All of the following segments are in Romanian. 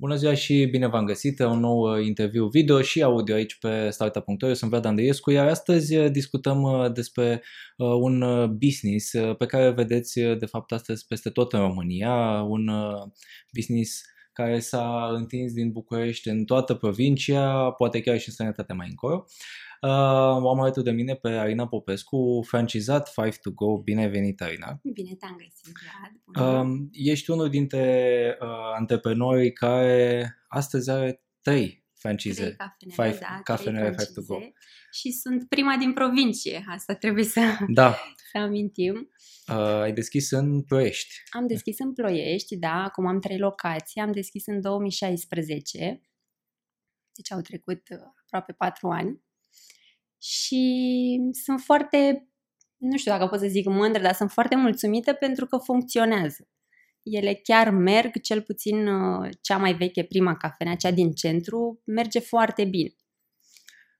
Bună ziua și bine v-am găsit la un nou uh, interviu video și audio aici pe startup.ro. Eu sunt Vlad Andreescu, iar astăzi uh, discutăm uh, despre un business pe care vedeți de fapt astăzi peste tot în România, un business care s-a întins din București în toată provincia, poate chiar și în străinătate mai încolo. Uh, am alături de mine pe Arina Popescu, francizat 5 to Go. Bine venit, Arina! Bine te-am găsit, Vlad! Uh, ești unul dintre uh, antreprenorii care astăzi are trei francize. Trei cafenele, da, 5 to Go. Și sunt prima din provincie, asta trebuie să, da. să amintim. Uh, ai deschis în Ploiești. Am deschis în Ploiești, da, acum am trei locații. Am deschis în 2016, deci au trecut uh, aproape patru ani și sunt foarte, nu știu dacă pot să zic mândră, dar sunt foarte mulțumită pentru că funcționează. Ele chiar merg, cel puțin uh, cea mai veche, prima cafenea, cea din centru, merge foarte bine.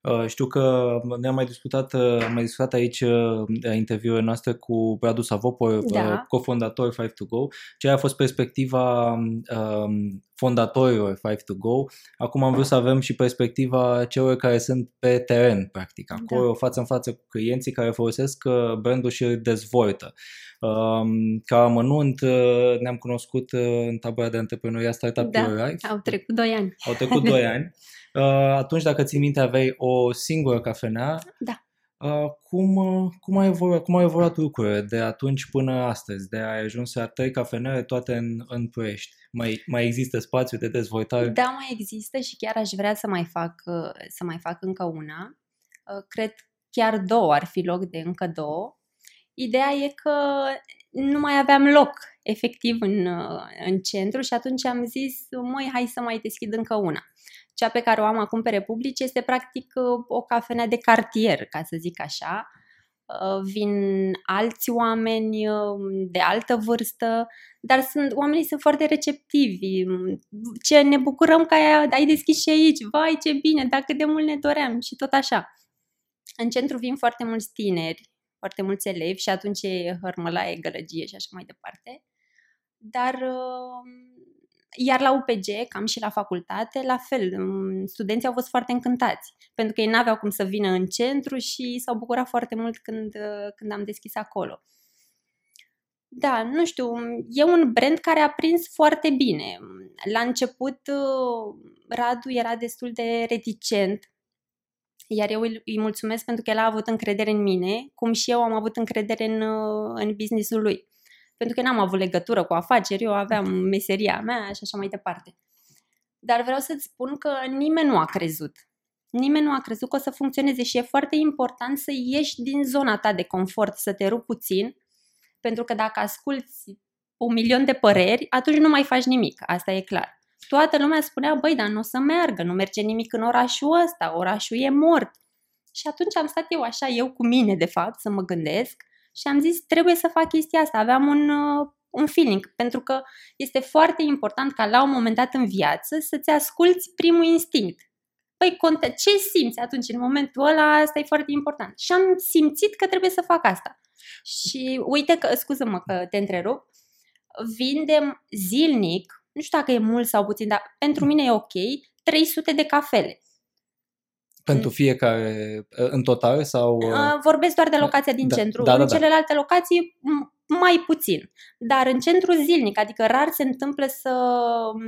Uh, știu că ne-am mai discutat, uh, am mai discutat aici uh, interviurile noastre cu Radu Savopor, da. cofondator 5to Go, ce a fost perspectiva um, fondatorilor 5to Go. Acum am vrut să avem și perspectiva celor care sunt pe teren, practic, acolo, da. față în față cu clienții care folosesc brandul și îl dezvoltă. Um, ca amănunt, ne-am cunoscut în tabăra de antreprenoria Startup da, Your Life. au trecut 2 ani. Au trecut 2 ani. Uh, atunci, dacă ții minte, aveai o singură cafenea. Da. Uh, cum, uh, cum, a evoluat, cum au evoluat lucrurile de atunci până astăzi? De a ajuns la trei cafenele toate în, în Ploiești. Mai, mai există spațiu de dezvoltare? Da, mai există și chiar aș vrea să mai fac, să mai fac încă una. Cred chiar două ar fi loc de încă două. Ideea e că nu mai aveam loc efectiv în, în centru și atunci am zis, măi, hai să mai deschid încă una. Cea pe care o am acum pe Republici este practic uh, o cafenea de cartier, ca să zic așa. Uh, vin alți oameni uh, de altă vârstă, dar sunt, oamenii sunt foarte receptivi. Ce ne bucurăm că ai, ai deschis și aici, vai ce bine, dacă de mult ne doream și tot așa. În centru vin foarte mulți tineri, foarte mulți elevi și atunci e hărmălaie, gălăgie și așa mai departe. Dar iar la UPG, cam și la facultate, la fel, mm, studenții au fost foarte încântați, pentru că ei n-aveau cum să vină în centru și s-au bucurat foarte mult când, uh, când am deschis acolo. Da, nu știu, e un brand care a prins foarte bine. La început, uh, Radu era destul de reticent, iar eu îi mulțumesc pentru că el a avut încredere în mine, cum și eu am avut încredere în, uh, în businessul lui pentru că n-am avut legătură cu afaceri, eu aveam meseria mea și așa mai departe. Dar vreau să-ți spun că nimeni nu a crezut. Nimeni nu a crezut că o să funcționeze și e foarte important să ieși din zona ta de confort, să te rupi puțin, pentru că dacă asculți un milion de păreri, atunci nu mai faci nimic, asta e clar. Toată lumea spunea, băi, dar nu o să meargă, nu merge nimic în orașul ăsta, orașul e mort. Și atunci am stat eu așa, eu cu mine, de fapt, să mă gândesc și am zis trebuie să fac chestia asta. Aveam un, uh, un feeling, pentru că este foarte important ca la un moment dat în viață să-ți asculți primul instinct. Păi, conte, ce simți atunci în momentul ăla? Asta e foarte important. Și am simțit că trebuie să fac asta. Și uite că, scuză-mă că te întrerup, vindem zilnic, nu știu dacă e mult sau puțin, dar pentru mine e ok, 300 de cafele. Pentru fiecare, în total sau... Vorbesc doar de locația din da, centru. Da, da, în da. celelalte locații mai puțin. Dar în centru zilnic, adică rar se întâmplă să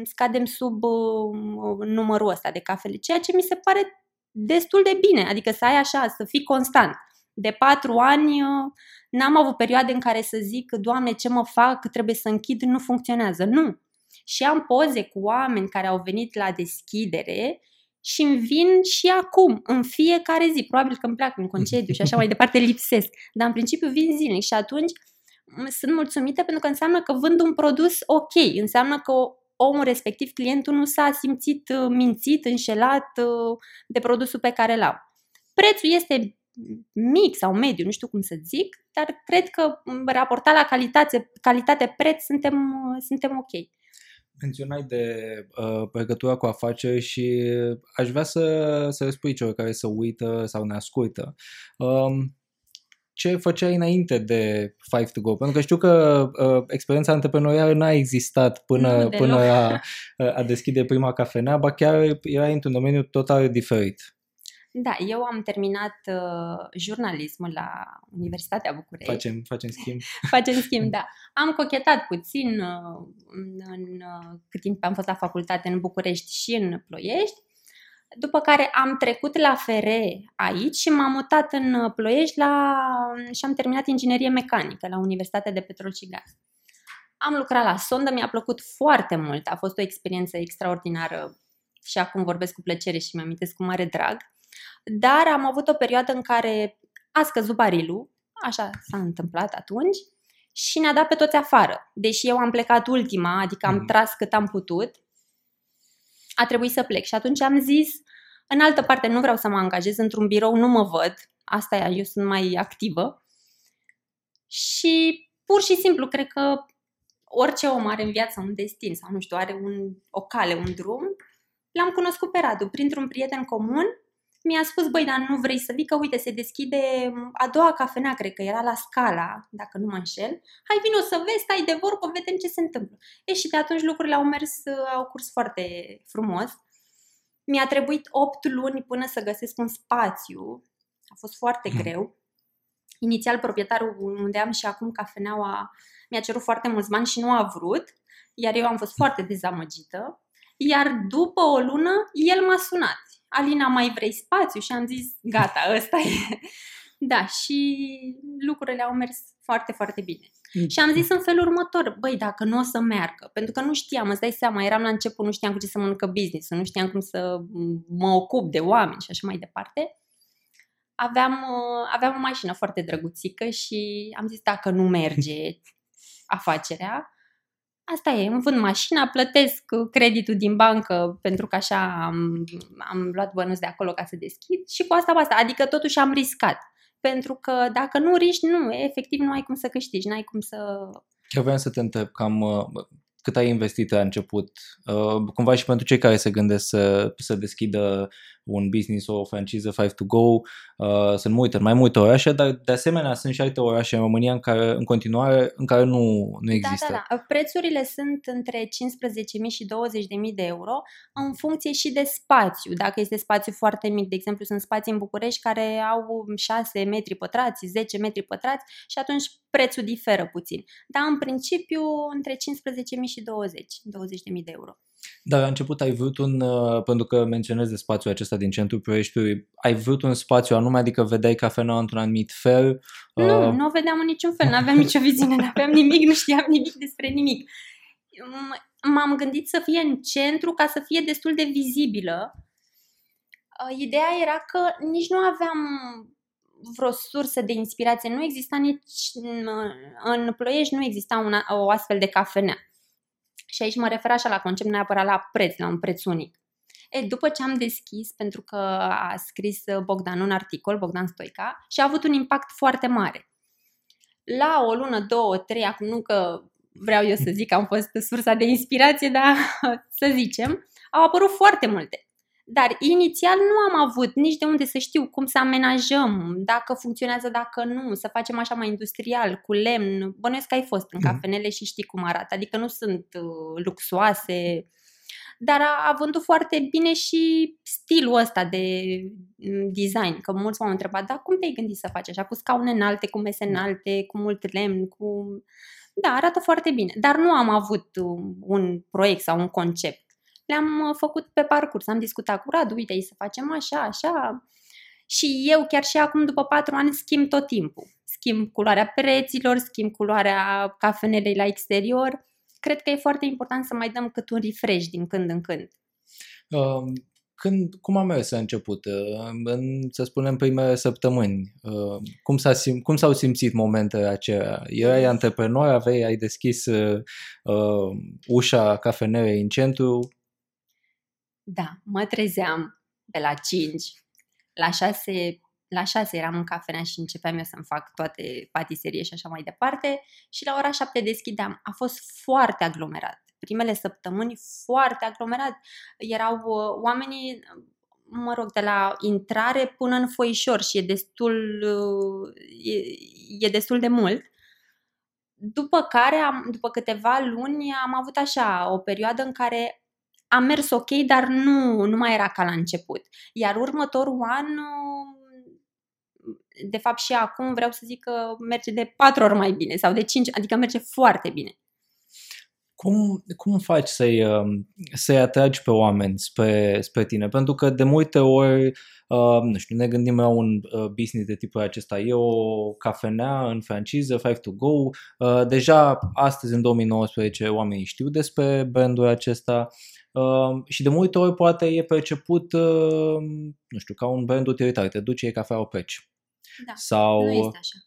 scadem sub uh, numărul ăsta de cafele, ceea ce mi se pare destul de bine. Adică să ai așa, să fii constant. De patru ani uh, n-am avut perioade în care să zic, Doamne, ce mă fac, trebuie să închid, nu funcționează. Nu. Și am poze cu oameni care au venit la deschidere și îmi vin și acum, în fiecare zi. Probabil că îmi plac în concediu și așa mai departe lipsesc. Dar în principiu vin zilnic și atunci sunt mulțumită pentru că înseamnă că vând un produs ok. Înseamnă că omul respectiv, clientul, nu s-a simțit uh, mințit, înșelat uh, de produsul pe care l-au. Prețul este mic sau mediu, nu știu cum să zic, dar cred că raportat la calitate, calitate-preț suntem, uh, suntem ok menționai de uh, legătura cu afaceri și aș vrea să, să răspui celor care să uită sau ne ascultă. Um, ce făceai înainte de Five to Go? Pentru că știu că uh, experiența antreprenorială n-a existat până, până a, a deschide prima cafenea, ba chiar era într-un domeniu total diferit. Da, eu am terminat uh, jurnalismul la Universitatea București. Facem, facem schimb. facem schimb, da. Am cochetat puțin uh, în, în uh, cât timp am fost la facultate în București și în Ploiești. După care am trecut la FRE aici și m-am mutat în Ploiești la, și am terminat inginerie mecanică la Universitatea de Petrol și Gaz. Am lucrat la sondă, mi-a plăcut foarte mult, a fost o experiență extraordinară și acum vorbesc cu plăcere și mi-am cu mare drag. Dar am avut o perioadă în care a scăzut barilul, așa s-a întâmplat atunci, și ne-a dat pe toți afară. Deși eu am plecat ultima, adică am mm. tras cât am putut, a trebuit să plec. Și atunci am zis, în altă parte nu vreau să mă angajez într-un birou, nu mă văd, asta e, eu sunt mai activă. Și pur și simplu, cred că orice om are în viață un destin sau nu știu, are un, o cale, un drum. L-am cunoscut pe Radu printr-un prieten comun mi-a spus, băi, dar nu vrei să vii, că uite, se deschide a doua cafenea, cred că era la Scala, dacă nu mă înșel. Hai, vino să vezi, stai de vorbă, vedem ce se întâmplă. E, și de atunci lucrurile au mers, au curs foarte frumos. Mi-a trebuit 8 luni până să găsesc un spațiu. A fost foarte mm. greu. Inițial, proprietarul unde am și acum cafeneaua mi-a cerut foarte mulți bani și nu a vrut, iar eu am fost foarte dezamăgită. Iar după o lună, el m-a sunat Alina, mai vrei spațiu? Și am zis, gata, ăsta e. Da, și lucrurile au mers foarte, foarte bine. Mm. Și am zis în felul următor, băi, dacă nu o să meargă, pentru că nu știam, îți dai seama, eram la început, nu știam cu ce să mănâncă business nu știam cum să mă ocup de oameni și așa mai departe. Aveam, uh, aveam o mașină foarte drăguțică și am zis, dacă nu merge afacerea, Asta e, îmi vând mașina, plătesc creditul din bancă pentru că așa am, am luat bănuți de acolo ca să deschid și cu asta basta. Adică totuși am riscat. Pentru că dacă nu riști, nu, efectiv nu ai cum să câștigi, nu ai cum să... Chiar vreau să te întreb cam uh, cât ai investit la început? Uh, cumva și pentru cei care se gândesc să, să deschidă un business, o franciză 5 to go, uh, sunt multe, în mai multe orașe, dar de asemenea sunt și alte orașe în România în care în continuare în care nu, nu există. Da, da, da. Prețurile sunt între 15.000 și 20.000 de euro în funcție și de spațiu. Dacă este spațiu foarte mic, de exemplu, sunt spații în București care au 6 metri pătrați, 10 metri pătrați și atunci prețul diferă puțin. Dar în principiu între 15.000 și 20, 20.000 de euro. Dar la început ai vrut un, uh, pentru că menționez de spațiul acesta din centrul Ploieștiului, ai vrut un spațiu anume, adică vedeai cafeneaua într-un anumit fel? Nu, uh... nu o vedeam în niciun fel, nu aveam nicio viziune, nu aveam nimic, nu știam nimic despre nimic. M-am gândit să fie în centru ca să fie destul de vizibilă. Uh, ideea era că nici nu aveam vreo sursă de inspirație, nu exista nici în Ploiești, nu exista una, o astfel de cafenea. Și aici mă refer așa la concept, neapărat la preț, la un preț unic. E, după ce am deschis, pentru că a scris Bogdan un articol, Bogdan Stoica, și a avut un impact foarte mare. La o lună, două, trei, acum nu că vreau eu să zic că am fost sursa de inspirație, dar să zicem, au apărut foarte multe. Dar inițial nu am avut nici de unde să știu cum să amenajăm, dacă funcționează, dacă nu, să facem așa mai industrial, cu lemn. Bănuiesc că ai fost în mhm. cafenele și știi cum arată, adică nu sunt uh, luxoase, dar a, a vândut foarte bine și stilul ăsta de mm, design, că mulți m-au întrebat, dar cum te-ai gândit să faci așa, cu scaune înalte, cu mese înalte, cu mult lemn, cu... Da, arată foarte bine, dar nu am avut uh, un proiect sau un concept le-am uh, făcut pe parcurs. Am discutat cu Radu, uite, să facem așa, așa. Și eu chiar și acum, după patru ani, schimb tot timpul. Schimb culoarea pereților, schimb culoarea cafenelei la exterior. Cred că e foarte important să mai dăm cât un refresh din când în când. Um, când, cum a mers a început? Uh, în, să spunem, primele săptămâni. Uh, cum, s-a sim, cum s-au simțit momentele acelea? Erai antreprenor, aveai, ai deschis uh, ușa cafenelei în centru, da, mă trezeam de la 5, la 6, la 6 eram în cafenea și începeam eu să-mi fac toate patiserie și așa mai departe și la ora 7 deschideam. A fost foarte aglomerat. Primele săptămâni foarte aglomerat. Erau uh, oamenii, mă rog, de la intrare până în foișor și e destul, uh, e, e destul de mult. După care, am, după câteva luni, am avut așa o perioadă în care a mers ok, dar nu, nu mai era ca la început. Iar următorul an, de fapt și acum vreau să zic că merge de patru ori mai bine sau de cinci, adică merge foarte bine. Cum, cum faci să-i, um, să-i atragi pe oameni spre, spre tine? Pentru că de multe ori, uh, nu știu, ne gândim la un uh, business de tipul acesta. E o cafenea în franciză, Five to Go. Uh, deja astăzi, în 2019, oamenii știu despre brandul acesta uh, și de multe ori poate e perceput, uh, nu știu, ca un brand utilitar. Te duci, e cafea, o pleci. Da, Sau, nu este așa.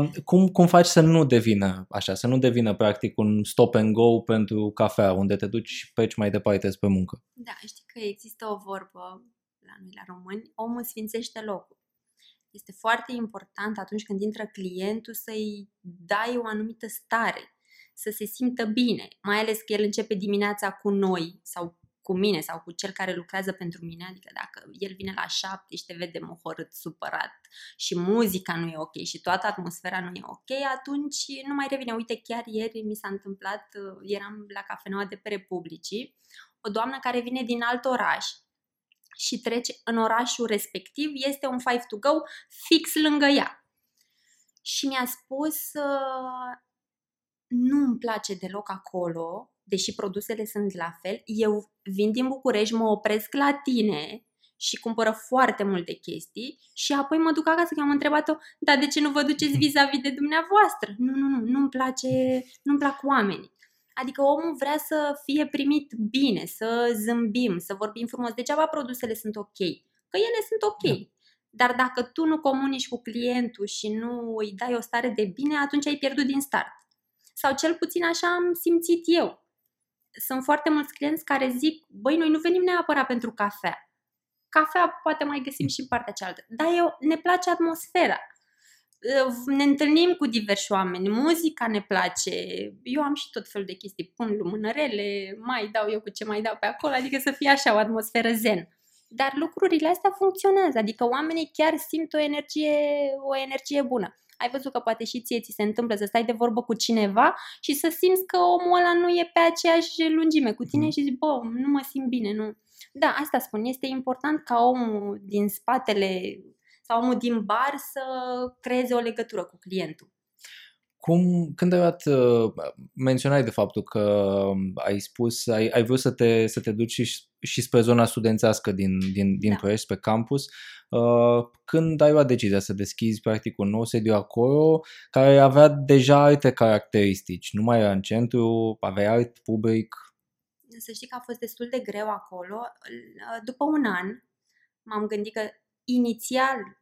uh, cum, cum faci să nu devină așa, să nu devină practic un stop and go pentru cafea, unde te duci și pleci mai departe spre muncă? Da, știi că există o vorbă la noi la români, omul sfințește locul. Este foarte important atunci când intră clientul să-i dai o anumită stare, să se simtă bine, mai ales că el începe dimineața cu noi sau cu mine sau cu cel care lucrează pentru mine, adică dacă el vine la șapte și te vede mohorât, supărat și muzica nu e ok și toată atmosfera nu e ok, atunci nu mai revine. Uite, chiar ieri mi s-a întâmplat, uh, eram la cafeneaua de pe Republicii, o doamnă care vine din alt oraș și trece în orașul respectiv, este un five to go fix lângă ea. Și mi-a spus, uh, nu îmi place deloc acolo, deși produsele sunt la fel, eu vin din București, mă opresc la tine și cumpără foarte multe chestii și apoi mă duc acasă că am întrebat-o, dar de ce nu vă duceți mhm. vis-a-vis de dumneavoastră? Nu, nu, nu, nu-mi place, nu-mi plac oamenii. Adică omul vrea să fie primit bine, să zâmbim, să vorbim frumos. Degeaba produsele sunt ok, că ele sunt ok. Da. Dar dacă tu nu comunici cu clientul și nu îi dai o stare de bine, atunci ai pierdut din start. Sau cel puțin așa am simțit eu sunt foarte mulți clienți care zic, băi, noi nu venim neapărat pentru cafea. Cafea poate mai găsim și în partea cealaltă. Dar eu, ne place atmosfera. Ne întâlnim cu diversi oameni, muzica ne place, eu am și tot felul de chestii, pun lumânărele, mai dau eu cu ce mai dau pe acolo, adică să fie așa o atmosferă zen. Dar lucrurile astea funcționează, adică oamenii chiar simt o energie, o energie bună ai văzut că poate și ție ți se întâmplă să stai de vorbă cu cineva și să simți că omul ăla nu e pe aceeași lungime cu tine mhm. și zici, bă, nu mă simt bine, nu. Da, asta spun, este important ca omul din spatele sau omul din bar să creeze o legătură cu clientul. Cum, când ai dat, uh, menționai de faptul că um, ai spus, ai, ai vrut să te, să te duci și, și spre zona studențească din, din, din da. Ploiești, pe campus, uh, când ai luat decizia să deschizi practic un nou sediu acolo, care avea deja alte caracteristici, nu mai era în centru, avea alt public? Să știi că a fost destul de greu acolo. După un an m-am gândit că inițial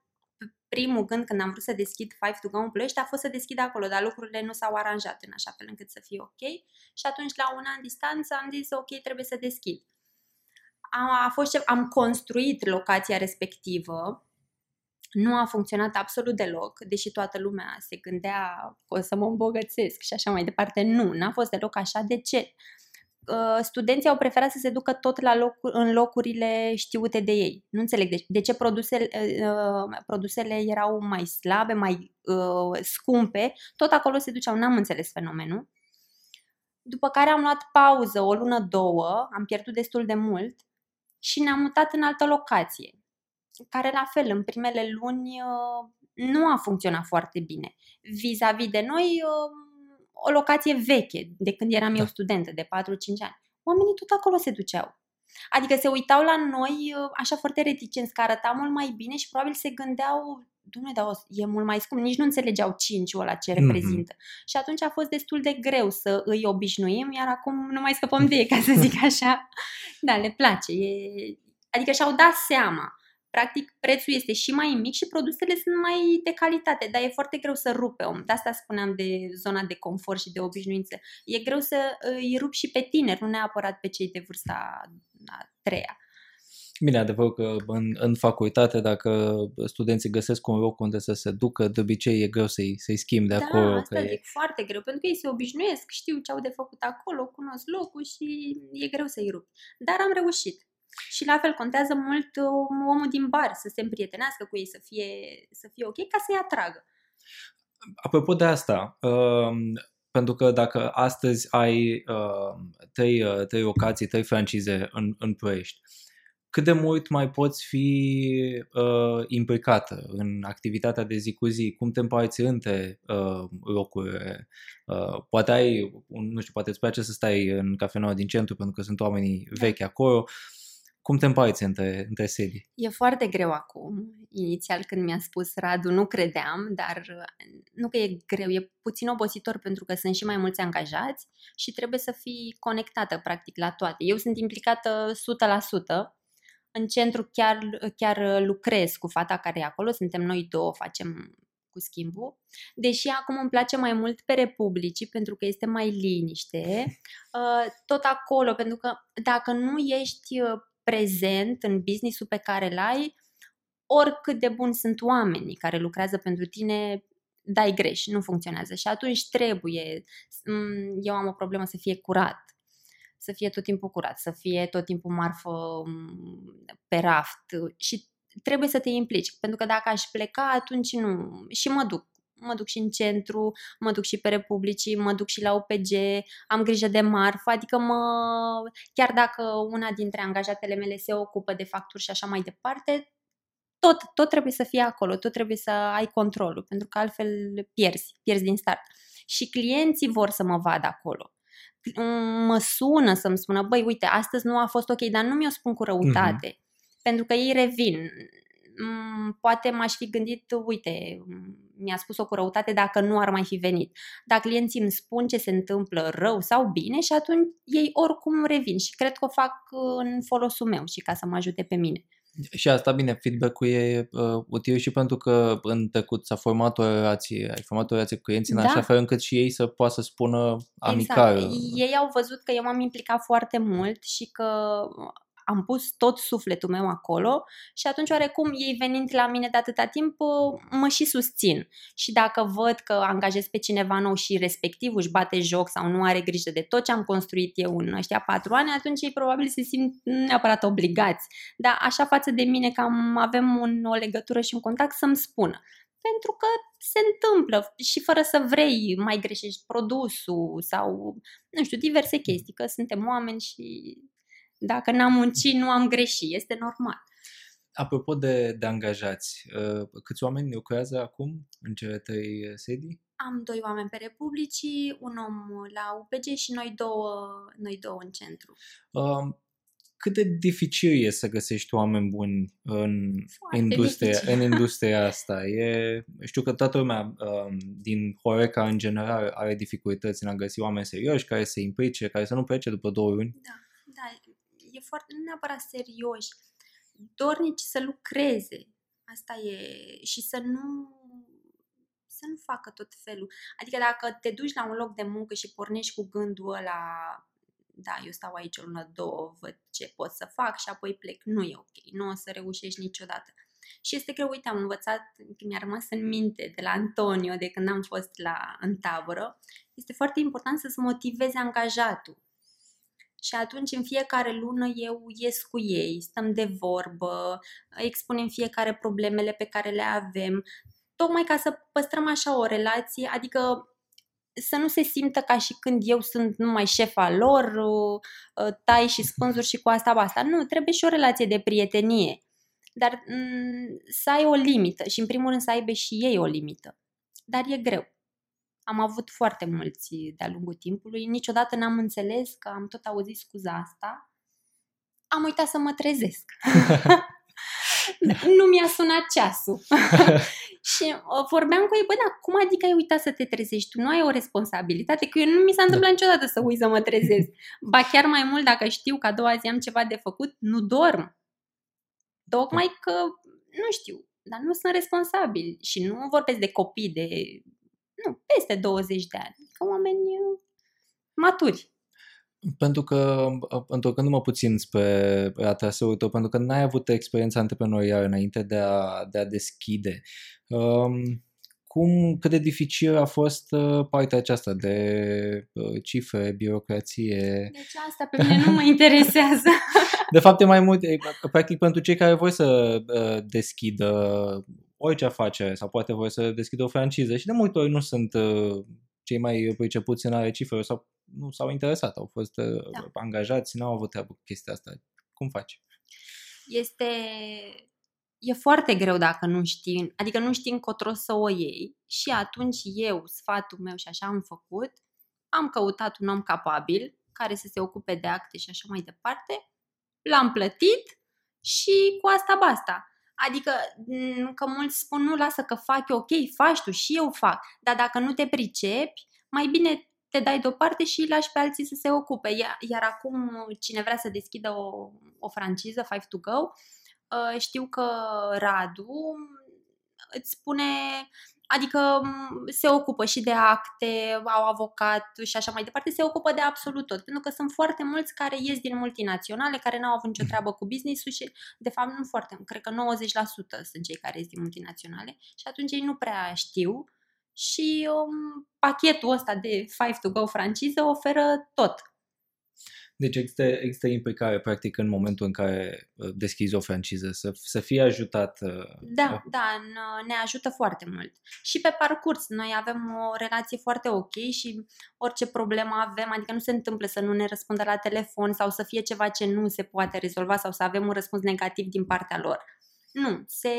primul gând când am vrut să deschid Five to Go în Ploiești a fost să deschid acolo, dar lucrurile nu s-au aranjat în așa fel încât să fie ok și atunci la un an distanță am zis ok, trebuie să deschid. A, a fost ce, am construit locația respectivă, nu a funcționat absolut deloc, deși toată lumea se gândea că o să mă îmbogățesc și așa mai departe. Nu, n-a fost deloc așa. De ce? Uh, studenții au preferat să se ducă tot la locuri, în locurile știute de ei. Nu înțeleg de, de ce produsele, uh, produsele erau mai slabe, mai uh, scumpe. Tot acolo se duceau, n-am înțeles fenomenul. După care am luat pauză o lună, două, am pierdut destul de mult și ne-am mutat în altă locație, care la fel, în primele luni uh, nu a funcționat foarte bine. Vis-a-vis de noi, uh, o locație veche, de când eram da. eu studentă, de 4-5 ani. Oamenii tot acolo se duceau. Adică se uitau la noi uh, așa foarte reticenți, că arăta mult mai bine și probabil se gândeau, dumne, dar e mult mai scump, nici nu înțelegeau 5 ăla ce mhm. reprezintă. Mm-hmm. Și atunci a fost destul de greu să îi obișnuim, iar acum nu mai scăpăm de ei, ca să zic așa. Da, le place. E... Adică și-au dat seama practic prețul este și mai mic și produsele sunt mai de calitate, dar e foarte greu să rupe om. De asta spuneam de zona de confort și de obișnuință. E greu să îi rup și pe tineri, nu neapărat pe cei de vârsta a treia. Bine, adevăr că în, în facultate, dacă studenții găsesc un loc unde să se ducă, de obicei e greu să-i, să-i schimb de da, acolo. Da, asta zic, e... foarte greu, pentru că ei se obișnuiesc, știu ce au de făcut acolo, cunosc locul și e greu să-i rup. Dar am reușit. Și la fel contează mult um, omul din bar să se împrietenească cu ei, să fie, să fie ok, ca să-i atragă. Apropo de asta, uh, pentru că dacă astăzi ai uh, trei, uh, trei locații, trei francize în, în Ploiești, cât de mult mai poți fi uh, implicată în activitatea de zi cu zi, cum te împarți între uh, locuri. Uh, poate ai, nu știu, poate îți place să stai în cafeneaua din centru pentru că sunt oamenii da. vechi acolo. Cum te împarți între, între sedii? E foarte greu acum. Inițial când mi-a spus Radu nu credeam, dar nu că e greu, e puțin obositor pentru că sunt și mai mulți angajați și trebuie să fii conectată practic la toate. Eu sunt implicată 100%, în centru chiar, chiar lucrez cu fata care e acolo, suntem noi două, facem cu schimbul. Deși acum îmi place mai mult pe Republicii pentru că este mai liniște, uh, tot acolo, pentru că dacă nu ești uh, prezent în businessul pe care îl ai, oricât de buni sunt oamenii care lucrează pentru tine, dai greș, nu funcționează și atunci trebuie, mm, eu am o problemă să fie curat să fie tot timpul curat, să fie tot timpul marfă mm, pe raft și trebuie să te implici, pentru că dacă aș pleca, atunci nu. Și mă duc. Mă duc și în centru, mă duc și pe Republicii, mă duc și la OPG, am grijă de marfă, adică mă, chiar dacă una dintre angajatele mele se ocupă de facturi și așa mai departe, tot, tot trebuie să fie acolo, tot trebuie să ai controlul, pentru că altfel pierzi, pierzi din start. Și clienții vor să mă vadă acolo mă sună să-mi spună, băi, uite, astăzi nu a fost ok, dar nu mi-o spun cu răutate, mm-hmm. pentru că ei revin. Mm, poate m-aș fi gândit, uite, mi-a spus-o cu răutate dacă nu ar mai fi venit. Dar clienții îmi spun ce se întâmplă rău sau bine și atunci ei oricum revin și cred că o fac în folosul meu și ca să mă ajute pe mine. Și asta, bine, feedback-ul e uh, util și pentru că în trecut s-a format o relație, ai format o relație cu clienții da. în așa fel încât și ei să poată să spună amical. Exact. Ei au văzut că eu m-am implicat foarte mult și că am pus tot sufletul meu acolo și atunci oarecum ei venind la mine de atâta timp uh, mă și susțin. Și dacă văd că angajez pe cineva nou și respectiv își bate joc sau nu are grijă de tot ce am construit eu în ăștia patru ani, atunci ei probabil se simt neapărat obligați. Dar așa față de mine că am, avem un, o legătură și un contact să-mi spună pentru că se întâmplă și fără să vrei mai greșești produsul sau, nu știu, diverse chestii, că suntem oameni și dacă n-am muncit, nu am greșit. Este normal. Apropo de, de angajați, uh, câți oameni lucrează acum în cele trei sedii? Am doi oameni pe Republicii, un om la UPG și noi două, noi două în centru. Um, cât de dificil e să găsești oameni buni în industria, în industria asta? E, știu că toată lumea um, din Horeca în general are dificultăți în a găsi oameni serioși care să implice, care să nu plece după două luni. Da, da, e foarte, nu neapărat serioși, dornici să lucreze. Asta e. Și să nu să nu facă tot felul. Adică dacă te duci la un loc de muncă și pornești cu gândul ăla da, eu stau aici o lună, două, văd ce pot să fac și apoi plec. Nu e ok, nu o să reușești niciodată. Și este greu, uite, am învățat, mi-a rămas în minte de la Antonio, de când am fost la, în tabără, este foarte important să-ți motivezi angajatul și atunci în fiecare lună eu ies cu ei, stăm de vorbă, expunem fiecare problemele pe care le avem, tocmai ca să păstrăm așa o relație, adică să nu se simtă ca și când eu sunt numai șefa lor, uh, tai și spânzuri și cu asta basta. Nu, trebuie și o relație de prietenie. Dar mm, să ai o limită și în primul rând să aibă și ei o limită. Dar e greu. Am avut foarte mulți de-a lungul timpului. Niciodată n-am înțeles că am tot auzit scuza asta. Am uitat să mă trezesc. nu mi-a sunat ceasul. și uh, vorbeam cu ei, bă, dar cum adică ai uitat să te trezești? Tu nu ai o responsabilitate? Că eu nu mi s-a întâmplat niciodată să uit să mă trezesc. Ba chiar mai mult, dacă știu că a doua zi am ceva de făcut, nu dorm. Tocmai că, nu știu, dar nu sunt responsabil și nu vorbesc de copii de nu, peste 20 de ani, ca oameni uh, maturi. Pentru că, uh, întorcându-mă puțin spre traseul tău, pentru că n-ai avut experiența antreprenorială înainte de a, de a deschide, um, cum, cât de dificil a fost uh, partea aceasta de cifre, birocrație? Deci asta pe mine nu mă interesează. de fapt, e mai mult, practic, pentru cei care vor să deschidă orice afacere sau poate vor să deschidă o franciză și de multe ori nu sunt uh, cei mai pricepuți în are cifre sau nu s-au interesat, au fost uh, da. angajați, n-au avut treabă cu chestia asta. Cum faci? Este e foarte greu dacă nu știi, adică nu știi încotro să o iei și atunci eu, sfatul meu și așa am făcut, am căutat un om capabil care să se ocupe de acte și așa mai departe, l-am plătit și cu asta basta. Adică că mulți spun nu, lasă că fac eu, ok, faci tu și eu fac, dar dacă nu te pricepi, mai bine te dai deoparte și îi lași pe alții să se ocupe. Iar acum cine vrea să deschidă o, o franciză, Five to Go, Uh, știu că Radu îți spune, adică se ocupă și de acte, au avocat și așa mai departe, se ocupă de absolut tot. Pentru că sunt foarte mulți care ies din multinaționale, care n-au avut nicio mm. treabă cu business-ul și, de fapt, nu foarte, cred că 90% sunt cei care ies din multinaționale și atunci ei nu prea știu și um, pachetul ăsta de Five to Go franciză oferă tot deci există, există implicare, practic, în momentul în care uh, deschizi o franciză, să, să fie ajutat. Uh, da, da, ne ajută foarte mult. Și pe parcurs, noi avem o relație foarte ok și orice problemă avem, adică nu se întâmplă să nu ne răspundă la telefon sau să fie ceva ce nu se poate rezolva sau să avem un răspuns negativ din partea lor. Nu, se,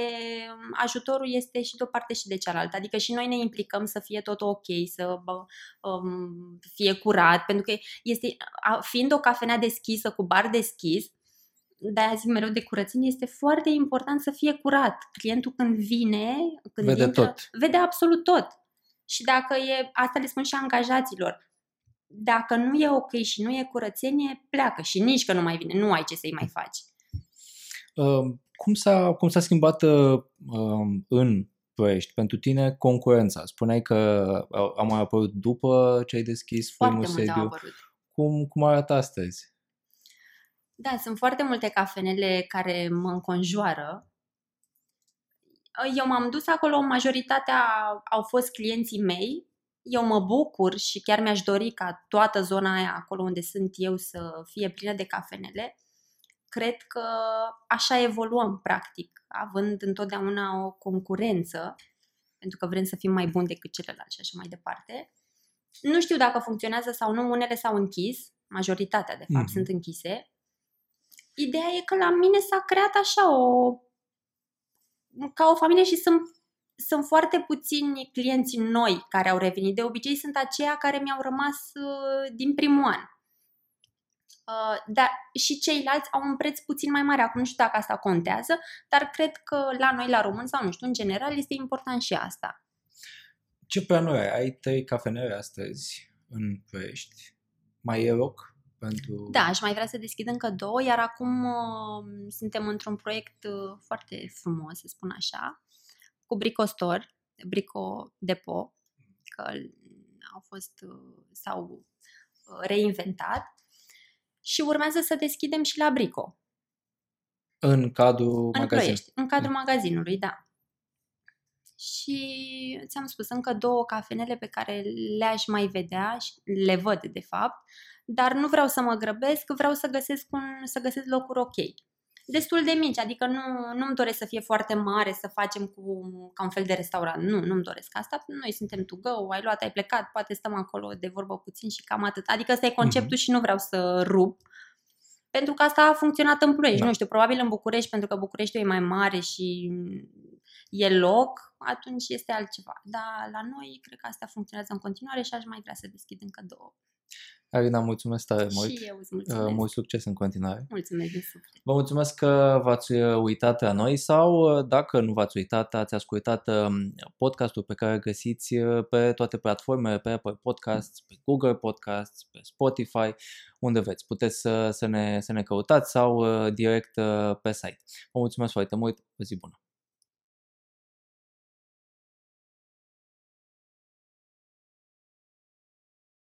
ajutorul este și de o parte și de cealaltă. Adică și noi ne implicăm să fie tot ok, să um, fie curat, pentru că este, fiind o cafenea deschisă cu bar deschis, de-aia zic mereu de curățenie, este foarte important să fie curat. Clientul când vine, când vede intră, tot. vede absolut tot. Și dacă e, asta le spun și angajaților, dacă nu e ok și nu e curățenie, pleacă și nici că nu mai vine, nu ai ce să-i mai faci. Um, cum s-a, cum s-a schimbat uh, um, în Ploiești pentru tine concurența? Spuneai că a mai apărut după ce ai deschis primul sediu. Cum, cum arată astăzi? Da, sunt foarte multe cafenele care mă înconjoară. Eu m-am dus acolo, majoritatea au fost clienții mei. Eu mă bucur și chiar mi-aș dori ca toată zona aia, acolo unde sunt eu, să fie plină de cafenele cred că așa evoluăm, practic, având întotdeauna o concurență, pentru că vrem să fim mai buni decât celălalt și așa mai departe. Nu știu dacă funcționează sau nu, unele s-au închis, majoritatea, de fapt, mm-hmm. sunt închise. Ideea e că la mine s-a creat așa o... ca o familie și sunt, sunt foarte puțini clienți noi care au revenit. De obicei sunt aceia care mi-au rămas uh, din primul an. Uh, dar și ceilalți au un preț puțin mai mare. Acum nu știu dacă asta contează, dar cred că la noi, la român sau nu știu, în general, este important și asta. Ce planuri ai? Ai trei cafenele astăzi în Ploiești. Mai e loc pentru... Da, aș mai vrea să deschid încă două, iar acum uh, suntem într-un proiect uh, foarte frumos, să spun așa, cu Bricostor, Brico Depo, că au fost, uh, s-au uh, reinventat și urmează să deschidem și la Brico. În cadrul în magazinului. în cadrul magazinului, da. Și ți-am spus, încă două cafenele pe care le-aș mai vedea și le văd de fapt, dar nu vreau să mă grăbesc, vreau să găsesc, un, să găsesc locuri ok destul de mici, adică nu, nu-mi doresc să fie foarte mare, să facem cu, ca un fel de restaurant. Nu, nu-mi doresc asta. Noi suntem to go, ai luat, ai plecat, poate stăm acolo de vorbă puțin și cam atât. Adică ăsta e conceptul mm-hmm. și nu vreau să rup. Pentru că asta a funcționat în Ploiești. Da. Nu știu, probabil în București, pentru că București e mai mare și e loc, atunci este altceva. Dar la noi, cred că asta funcționează în continuare și aș mai vrea să deschid încă două. Arina, mulțumesc tare mult. Și eu îți mulțumesc. Uh, mult succes în continuare. Mulțumesc din suflet. Vă mulțumesc că v-ați uh, uitat la noi sau uh, dacă nu v-ați uitat, ați ascultat um, podcastul pe care găsiți pe toate platformele, pe Apple Podcasts, pe Google Podcasts, pe Spotify, unde veți. Puteți să, să, ne, să ne căutați sau direct pe site. Vă mulțumesc foarte mult. O zi bună!